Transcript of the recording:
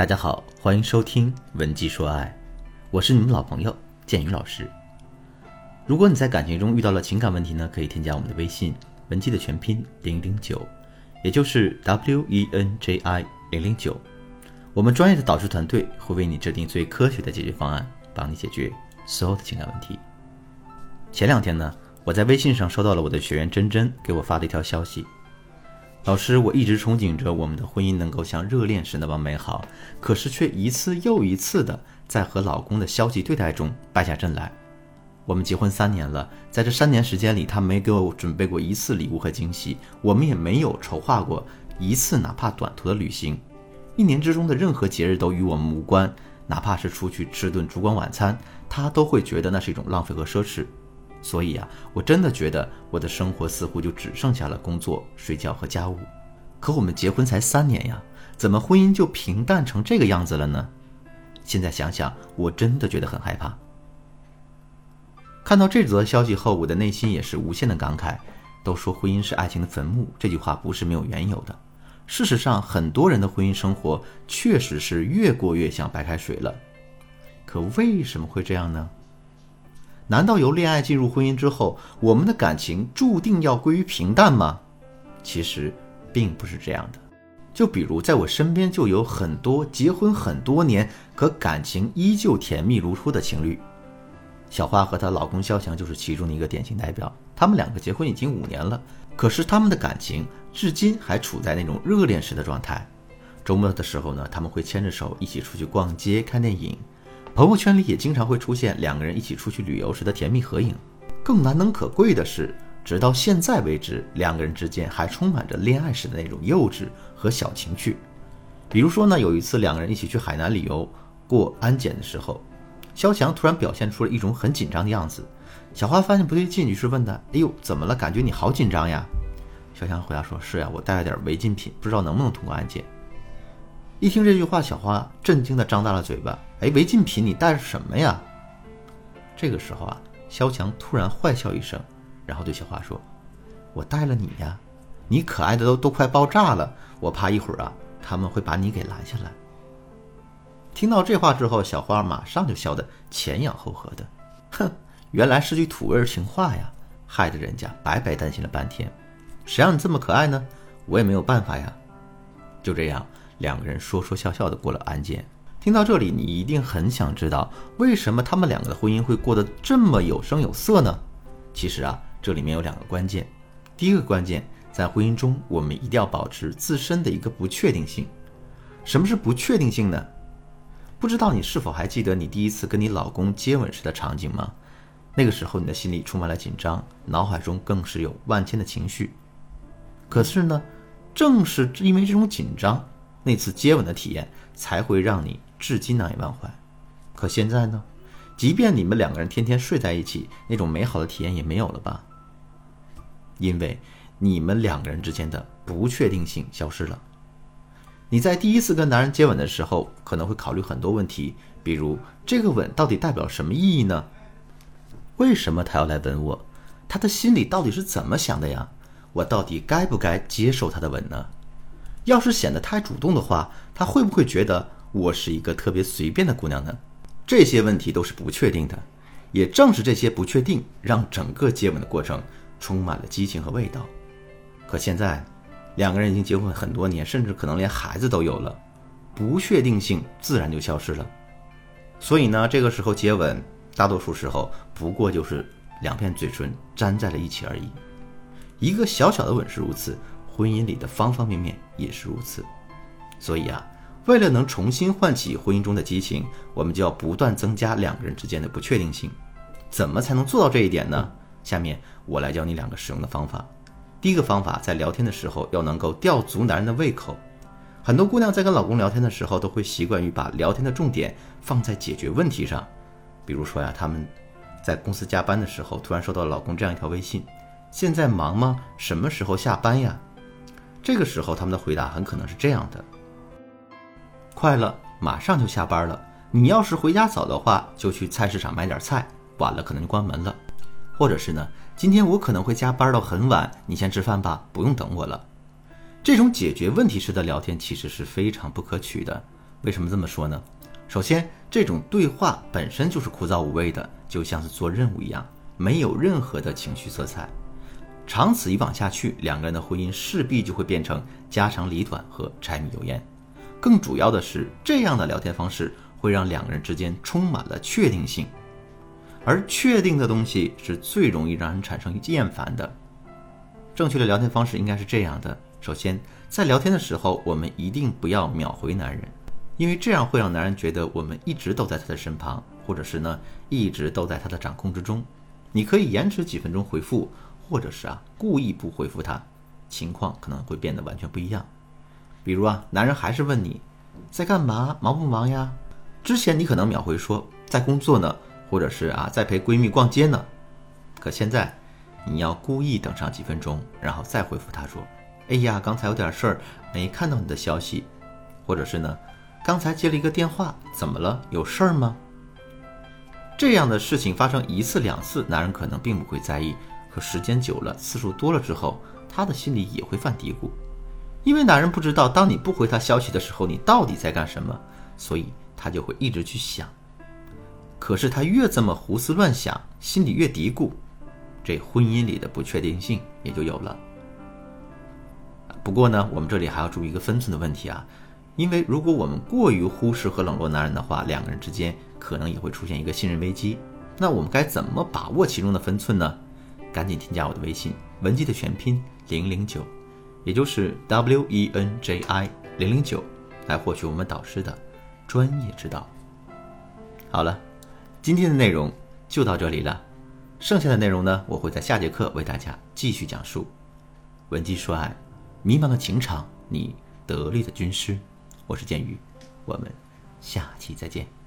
大家好，欢迎收听《文姬说爱》，我是你们老朋友建宇老师。如果你在感情中遇到了情感问题呢，可以添加我们的微信“文姬”的全拼零零九，也就是 W E N J I 零零九。我们专业的导师团队会为你制定最科学的解决方案，帮你解决所有的情感问题。前两天呢，我在微信上收到了我的学员珍珍给我发的一条消息。老师，我一直憧憬着我们的婚姻能够像热恋时那般美好，可是却一次又一次的在和老公的消极对待中败下阵来。我们结婚三年了，在这三年时间里，他没给我准备过一次礼物和惊喜，我们也没有筹划过一次哪怕短途的旅行。一年之中的任何节日都与我们无关，哪怕是出去吃顿烛光晚餐，他都会觉得那是一种浪费和奢侈。所以啊，我真的觉得我的生活似乎就只剩下了工作、睡觉和家务。可我们结婚才三年呀，怎么婚姻就平淡成这个样子了呢？现在想想，我真的觉得很害怕。看到这则消息后，我的内心也是无限的感慨。都说婚姻是爱情的坟墓，这句话不是没有缘由的。事实上，很多人的婚姻生活确实是越过越像白开水了。可为什么会这样呢？难道由恋爱进入婚姻之后，我们的感情注定要归于平淡吗？其实并不是这样的。就比如在我身边就有很多结婚很多年，可感情依旧甜蜜如初的情侣。小花和她老公肖强就是其中的一个典型代表。他们两个结婚已经五年了，可是他们的感情至今还处在那种热恋时的状态。周末的时候呢，他们会牵着手一起出去逛街、看电影。朋友圈里也经常会出现两个人一起出去旅游时的甜蜜合影。更难能可贵的是，直到现在为止，两个人之间还充满着恋爱时的那种幼稚和小情趣。比如说呢，有一次两个人一起去海南旅游过安检的时候，肖强突然表现出了一种很紧张的样子。小花发现不对劲，于是问他：“哎呦，怎么了？感觉你好紧张呀？”肖强回答说：“是呀，我带了点违禁品，不知道能不能通过安检。”一听这句话，小花震惊地张大了嘴巴。哎，违禁品你带着什么呀？这个时候啊，肖强突然坏笑一声，然后对小花说：“我带了你呀，你可爱的都都快爆炸了，我怕一会儿啊他们会把你给拦下来。”听到这话之后，小花马上就笑得前仰后合的，哼，原来是句土味情话呀，害得人家白白担心了半天。谁让你这么可爱呢？我也没有办法呀。就这样。两个人说说笑笑的过了安检。听到这里，你一定很想知道，为什么他们两个的婚姻会过得这么有声有色呢？其实啊，这里面有两个关键。第一个关键，在婚姻中，我们一定要保持自身的一个不确定性。什么是不确定性呢？不知道你是否还记得你第一次跟你老公接吻时的场景吗？那个时候，你的心里充满了紧张，脑海中更是有万千的情绪。可是呢，正是因为这种紧张。那次接吻的体验才会让你至今难以忘怀。可现在呢？即便你们两个人天天睡在一起，那种美好的体验也没有了吧？因为你们两个人之间的不确定性消失了。你在第一次跟男人接吻的时候，可能会考虑很多问题，比如这个吻到底代表什么意义呢？为什么他要来吻我？他的心里到底是怎么想的呀？我到底该不该接受他的吻呢？要是显得太主动的话，他会不会觉得我是一个特别随便的姑娘呢？这些问题都是不确定的，也正是这些不确定，让整个接吻的过程充满了激情和味道。可现在，两个人已经结婚很多年，甚至可能连孩子都有了，不确定性自然就消失了。所以呢，这个时候接吻，大多数时候不过就是两片嘴唇粘在了一起而已。一个小小的吻是如此。婚姻里的方方面面也是如此，所以啊，为了能重新唤起婚姻中的激情，我们就要不断增加两个人之间的不确定性。怎么才能做到这一点呢？下面我来教你两个实用的方法。第一个方法，在聊天的时候要能够吊足男人的胃口。很多姑娘在跟老公聊天的时候，都会习惯于把聊天的重点放在解决问题上。比如说呀，他们在公司加班的时候，突然收到老公这样一条微信：“现在忙吗？什么时候下班呀？”这个时候，他们的回答很可能是这样的：“快了，马上就下班了。你要是回家早的话，就去菜市场买点菜；晚了，可能就关门了。或者是呢，今天我可能会加班到很晚，你先吃饭吧，不用等我了。”这种解决问题式的聊天其实是非常不可取的。为什么这么说呢？首先，这种对话本身就是枯燥无味的，就像是做任务一样，没有任何的情绪色彩。长此以往下去，两个人的婚姻势必就会变成家长里短和柴米油盐。更主要的是，这样的聊天方式会让两个人之间充满了确定性，而确定的东西是最容易让人产生厌烦的。正确的聊天方式应该是这样的：首先，在聊天的时候，我们一定不要秒回男人，因为这样会让男人觉得我们一直都在他的身旁，或者是呢一直都在他的掌控之中。你可以延迟几分钟回复。或者是啊，故意不回复他，情况可能会变得完全不一样。比如啊，男人还是问你在干嘛，忙不忙呀？之前你可能秒回说在工作呢，或者是啊在陪闺蜜逛街呢。可现在，你要故意等上几分钟，然后再回复他说：“哎呀，刚才有点事儿，没看到你的消息。”或者是呢，刚才接了一个电话，怎么了？有事儿吗？这样的事情发生一次两次，男人可能并不会在意。可时间久了，次数多了之后，他的心里也会犯嘀咕，因为男人不知道当你不回他消息的时候，你到底在干什么，所以他就会一直去想。可是他越这么胡思乱想，心里越嘀咕，这婚姻里的不确定性也就有了。不过呢，我们这里还要注意一个分寸的问题啊，因为如果我们过于忽视和冷落男人的话，两个人之间可能也会出现一个信任危机。那我们该怎么把握其中的分寸呢？赶紧添加我的微信文姬的全拼零零九，也就是 W E N J I 零零九，来获取我们导师的专业指导。好了，今天的内容就到这里了，剩下的内容呢，我会在下节课为大家继续讲述。文姬说爱，迷茫的情场，你得力的军师，我是剑宇，我们下期再见。